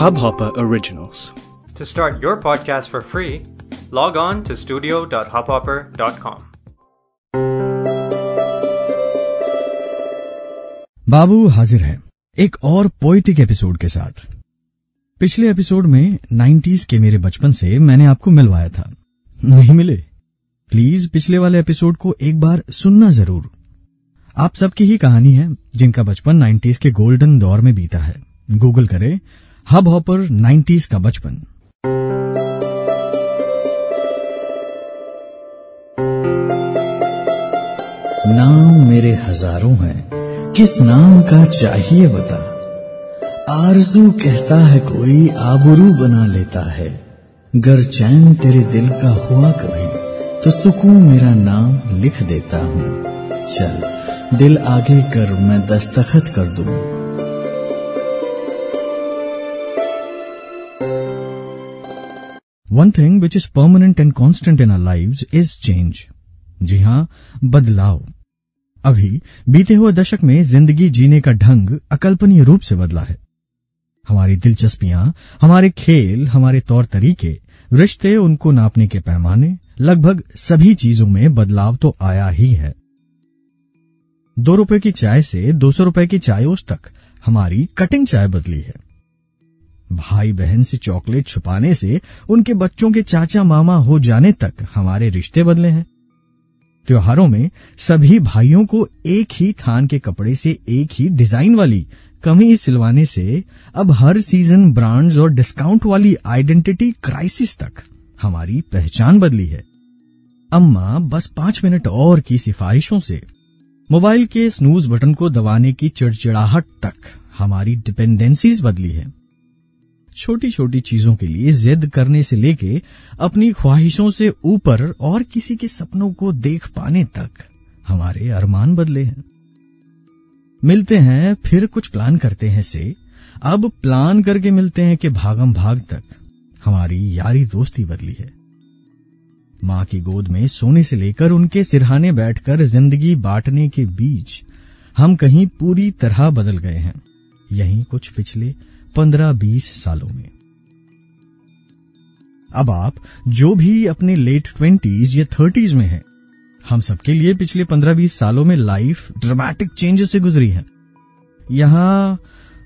Hubhopper Originals. To start your podcast for free, log on to studio.hubhopper.com. बाबू हाजिर है एक और पोइटिक एपिसोड के साथ पिछले एपिसोड में 90s के मेरे बचपन से मैंने आपको मिलवाया था नहीं मिले प्लीज़ पिछले वाले एपिसोड को एक बार सुनना ज़रूर आप सबकी ही कहानी है, जिनका बचपन 90s के गोल्डन दौर में बीता है। गूगल करें हब हॉपर 90s का बचपन। नाम मेरे हज़ारों हैं, किस नाम का चाहिए बता? आरज़ू कहता है कोई, आबरू बना लेता है। गर चैन तेरे दिल का हुआ कभी तो सुकून मेरा नाम लिख देता हूँ। चल दिल आगे कर, मैं दस्तखत कर दूँ। One thing which is permanent and constant in our live is change जी हाँ बदलाव। अभी बीते हुए दशक में ज़िंदगी जीने का ढंग अकल्पनीय रूप से बदला है। हमारी दिलचस्पियाँ, हमारे खेल, हमारे तौर तरीके, रिश्ते उनको नापने के पैमाने, लगभग सभी चीज़ों में बदलाव तो आया ही है। दो रुपए की चाय से दो सौ रुपए की चायोस तक हमारी कटिंग चाय बदली है। भाई बहन से चॉकलेट छुपाने से उनके बच्चों के चाचा मामा हो जाने तक हमारे रिश्ते बदले हैं। त्योहारों में सभी भाइयों को एक ही थान के कपड़े से एक ही डिज़ाइन वाली कमी सिलवाने से अब हर सीज़न ब्रांड्स और डिस्काउंट वाली आइडेंटिटी क्राइसिस तक हमारी पहचान बदली है। अम्मा, बस पाँच मिनट और की सिफारिशों से मोबाइल के स्नूज बटन को दबाने की चिड़चिड़ाहट तक हमारी डिपेंडेंसीज बदली है। छोटी छोटी चीज़ों के लिए जिद करने से लेके अपनी ख्वाहिशों से ऊपर और किसी के सपनों को देख पाने तक हमारे अरमान बदले हैं। मिलते हैं, फिर कुछ प्लान करते हैं से। अब प्लान करके मिलते हैं कि भागम भाग तक हमारी यारी दोस्ती बदली है। माँ की गोद में सोने से लेकर उनके सिरहाने बैठकर ज़िंदगी बांटने के बीच हम कहीं पूरी तरह बदल गए हैं। यही कुछ पिछले पंद्रह बीस सालों में। अब आप जो भी अपने लेट ट्वेंटीज या थर्टीज में हैं, हम सबके लिए पिछले पंद्रह बीस सालों में लाइफ ड्रामेटिक चेंजेस से गुजरी है। यहाँ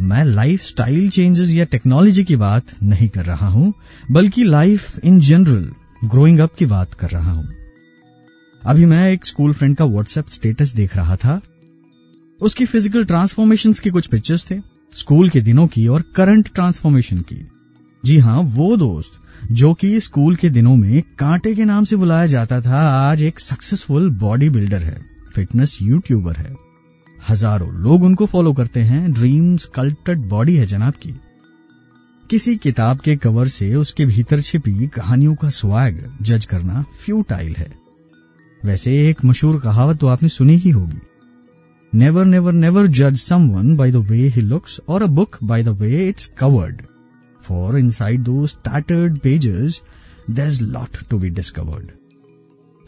मैं लाइफ स्टाइल चेंजेस या टेक्नोलॉजी की बात नहीं कर रहा हूँ, बल्कि life in general growing up की बात कर रहा हूँ। अभी मैं एक स्कूल फ्रेंड का व्हाट्सएप स्टेटस देख रहा था। उसकी फ़िज़िकल ट्रांसफॉर्मेशन के कुछ पिक्चर्स थे स्कूल के दिनों की और करंट ट्रांसफॉर्मेशन की। जी हाँ वो दोस्त, जो कि स्कूल के दिनों में कांटे के नाम से बुलाया जाता था, आज एक सक्सेसफुल बॉडी बिल्डर है फिटनेस यूट्यूबर है। हज़ारों लोग उनको फॉलो करते हैं ड्रीम स्कल्प्टेड बॉडी है जनाब की। किसी किताब के कवर से उसके भीतर छिपी कहानियों का स्वाग जज करना फ्यूटाइल है वैसे एक मशहूर कहावत तो आपने सुनी ही होगी नेवर नेवर नेवर जज someone by the way he looks or a book by the way it's covered. For inside those tattered pages, there's lot to be discovered.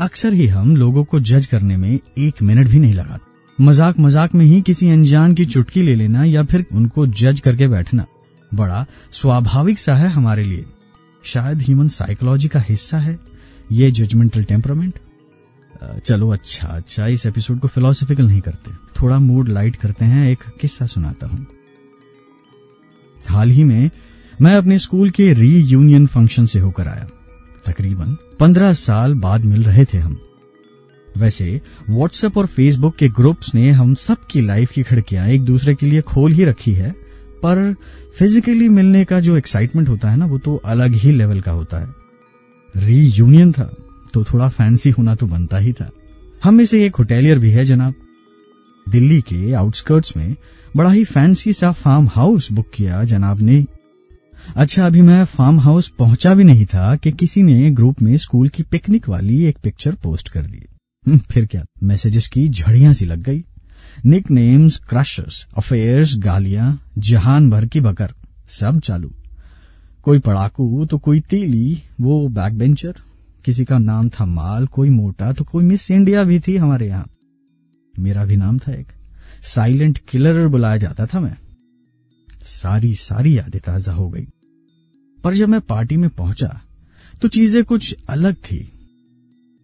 अक्सर ही हम लोगों को जज करने में एक मिनट भी नहीं लगाते मज़ाक मज़ाक में ही किसी अनजान की चुटकी ले लेना या फिर उनको जज करके बैठना बड़ा स्वाभाविक सा है हमारे लिए। शायद ह्यूमन साइकोलॉजी का हिस्सा है। ये जजमेंटल टेम्परामेंट चलो अच्छा अच्छा इस एपिसोड को फिलोसफिकल नहीं करते। थोड़ा मूड लाइट करते हैं, एक किस्सा सुनाता हूँ। हाल ही में मैं अपने स्कूल के री यूनियन फ़ंक्शन से होकर आया। तकरीबन पंद्रह साल बाद मिल रहे थे हम। वैसे व्हाट्सएप और फेसबुक के ग्रुप्स ने हम सबकी लाइफ की खिड़कियाँ एक दूसरे के लिए खोल ही रखी है। पर फिजिकली मिलने का जो एक्साइटमेंट होता है ना वो तो अलग ही लेवल का होता है। री यूनियन था तो थोड़ा फैंसी होना तो बनता ही था। हम में से एक होटेलियर भी है जनाब। दिल्ली के आउटस्कर्ट्स में बड़ा ही फैंसी सा फार्म हाउस बुक किया जनाब ने। अच्छा अभी मैं फार्म हाउस पहुँचा भी नहीं था कि किसी ने ग्रुप में स्कूल की पिकनिक वाली एक पिक्चर पोस्ट कर दी। हम्म, फिर क्या? मैसेजेस की झड़ियाँ सी लग गई। निक नेम्स क्रशर्स अफेयर्स गालियाँ जहान भर की बकर सब चालू। कोई पड़ाकू तो कोई तीली, वो बैक बेंचर किसी का नाम था माल, कोई मोटा तो कोई मिस इंडिया भी थी हमारे यहाँ। मेरा भी नाम था एक। साइलेंट किलर बुलाया जाता था मैं। सारी सारी यादें ताज़ा हो गई। पर जब मैं पार्टी में पहुँचा तो चीज़ें कुछ अलग थी।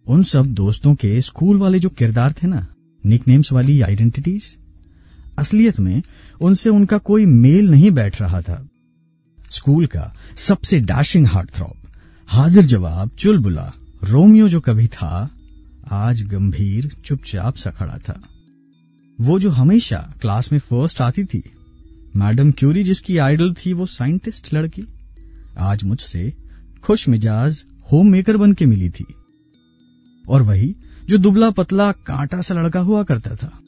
उन सब दोस्तों के स्कूल वाले जो किरदार थे ना निकनेम्स वाली आइडेंटिटीज असलियत में, उनसे उनका कोई मेल नहीं बैठ रहा था। स्कूल का सबसे डैशिंग हार्ट थ्रॉप हाजिर जवाब, चुलबुला, रोमियो जो कभी था, आज गंभीर, चुपचाप सा खड़ा था। वो जो हमेशा क्लास में फ़र्स्ट आती थी, मैडम क्यूरी जिसकी आइडल थी वो साइंटिस्ट लड़की, आज मुझसे खुश मिजाज होम मेकर बन के मिली थी। और वही जो दुबला पतला कांटा सा लड़का हुआ करता था।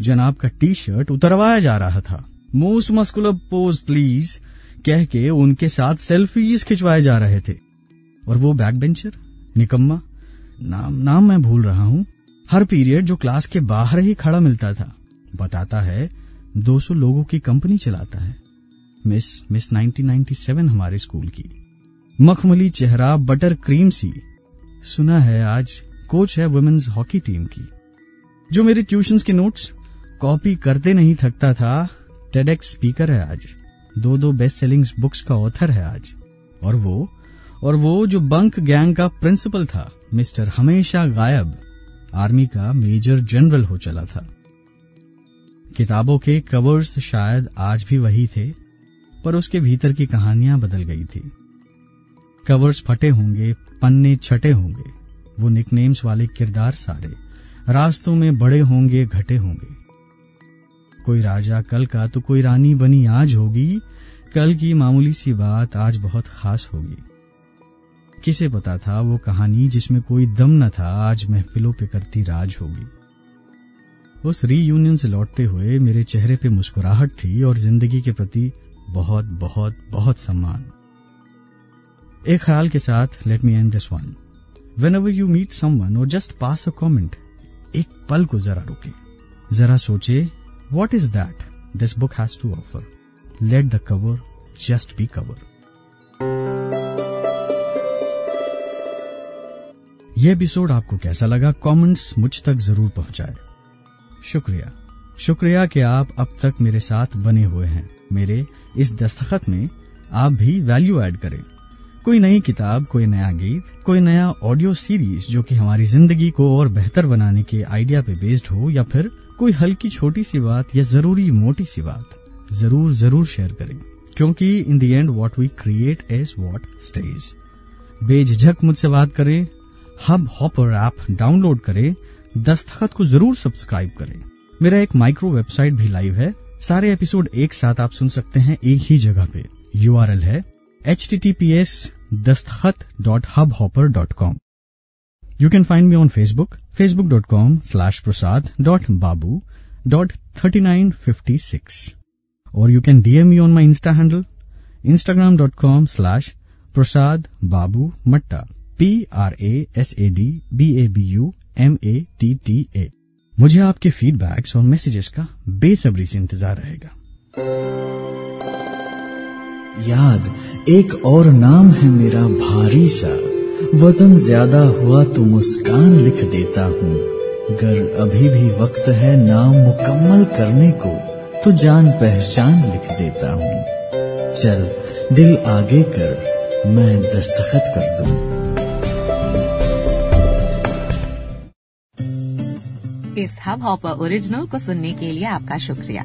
जनाब का टी शर्ट उतरवाया जा रहा था। मोस्ट मस्कुलर पोज, प्लीज़, कह के उनके साथ सेल्फीज खिंचवाए जा रहे थे। और वो बैक बेंचर, निकम्मा, नाम नाम मैं भूल रहा हूँ, हर पीरियड जो क्लास के बाहर ही खड़ा मिलता था, बताता है 200 लोगों की कंपनी चलाता है। मिस मिस 1997 हमारे स्कूल की। मखमली चेहरा, बटर क्रीम सी। सुना है आज कोच है वुमेन्स हॉकी टीम की। जो मेरे ट्यूशंस के नोट्स कॉपी करते नहीं थकता था टेडेक्स स्पीकर है आज। दो दो बेस्ट सेलिंग बुक्स का ऑथर है आज। और वो और वो जो बंक गैंग का प्रिंसिपल था मिस्टर हमेशा गायब। आर्मी का मेजर जनरल हो चला था। किताबों के कवर्स शायद आज भी वही थे, पर उसके भीतर की कहानियाँ बदल गई थी। कवर्स फटे होंगे, पन्ने छटे होंगे। वो निकनेम्स वाले किरदार सारे। रास्तों में बड़े होंगे, घटे होंगे। कोई राजा कल का तो कोई रानी बनी आज होगी। कल की मामूली सी बात आज बहुत खास होगी। किसे पता था वो कहानी जिसमें कोई दम न था, आज महफिलों पे करती राज होगी। उस रीयूनियन से लौटते हुए मेरे चेहरे पे मुस्कुराहट थी और ज़िंदगी के प्रति बहुत बहुत बहुत सम्मान। एक ख्याल के साथ let me end this one whenever you meet someone और जस्ट पास अ कॉमेंट एक पल को जरा रुके। जरा सोचे what is that this book has to offer let the cover just be cover यह एपिसोड आपको कैसा लगा? कमेंट्स मुझ तक ज़रूर पहुँचाए। शुक्रिया। शुक्रिया कि आप अब तक मेरे साथ बने हुए हैं। मेरे इस दस्तखत में आप भी वैल्यू ऐड करें। कोई नई किताब, कोई नया गीत, कोई नया ऑडियो सीरीज़ जो कि हमारी ज़िंदगी को और बेहतर बनाने के आइडिया पे बेस्ड हो या फिर कोई हल्की छोटी सी बात या ज़रूरी मोटी सी बात, ज़रूर ज़रूर शेयर करें। क्योंकि in the end what we create is what stays बेझिझक मुझसे बात करें हब हॉपर ऐप डाउनलोड करें, दस्तखत को ज़रूर सब्सक्राइब करें। मेरा एक माइक्रो वेबसाइट भी लाइव है, सारे एपिसोड एक साथ आप सुन सकते हैं एक ही जगह पे। यूआरएल है H T T P S Dastakhat dot Hubhopper dot com you can find me on Facebook Facebook dot com slash Prasad dot Babu dot thirty nine fifty six और you can DM me on my Insta handle Instagram dot com slash Prasad Babu Matta P R A S A D B A B U M A T T A मुझे आपके feedbacks और messages का बेसब्री से इंतज़ार रहेगा। याद, एक और नाम है मेरा भारी सा। वज़न ज़्यादा हुआ तो मुस्कान लिख देता हूँ। अगर अभी भी वक्त है नाम मुकम्मल करने को तो जान पहचान लिख देता हूँ। चल, दिल आगे कर, मैं दस्तखत कर दूँ। इस हब हॉपर ओरिजिनल को सुनने के लिए आपका शुक्रिया।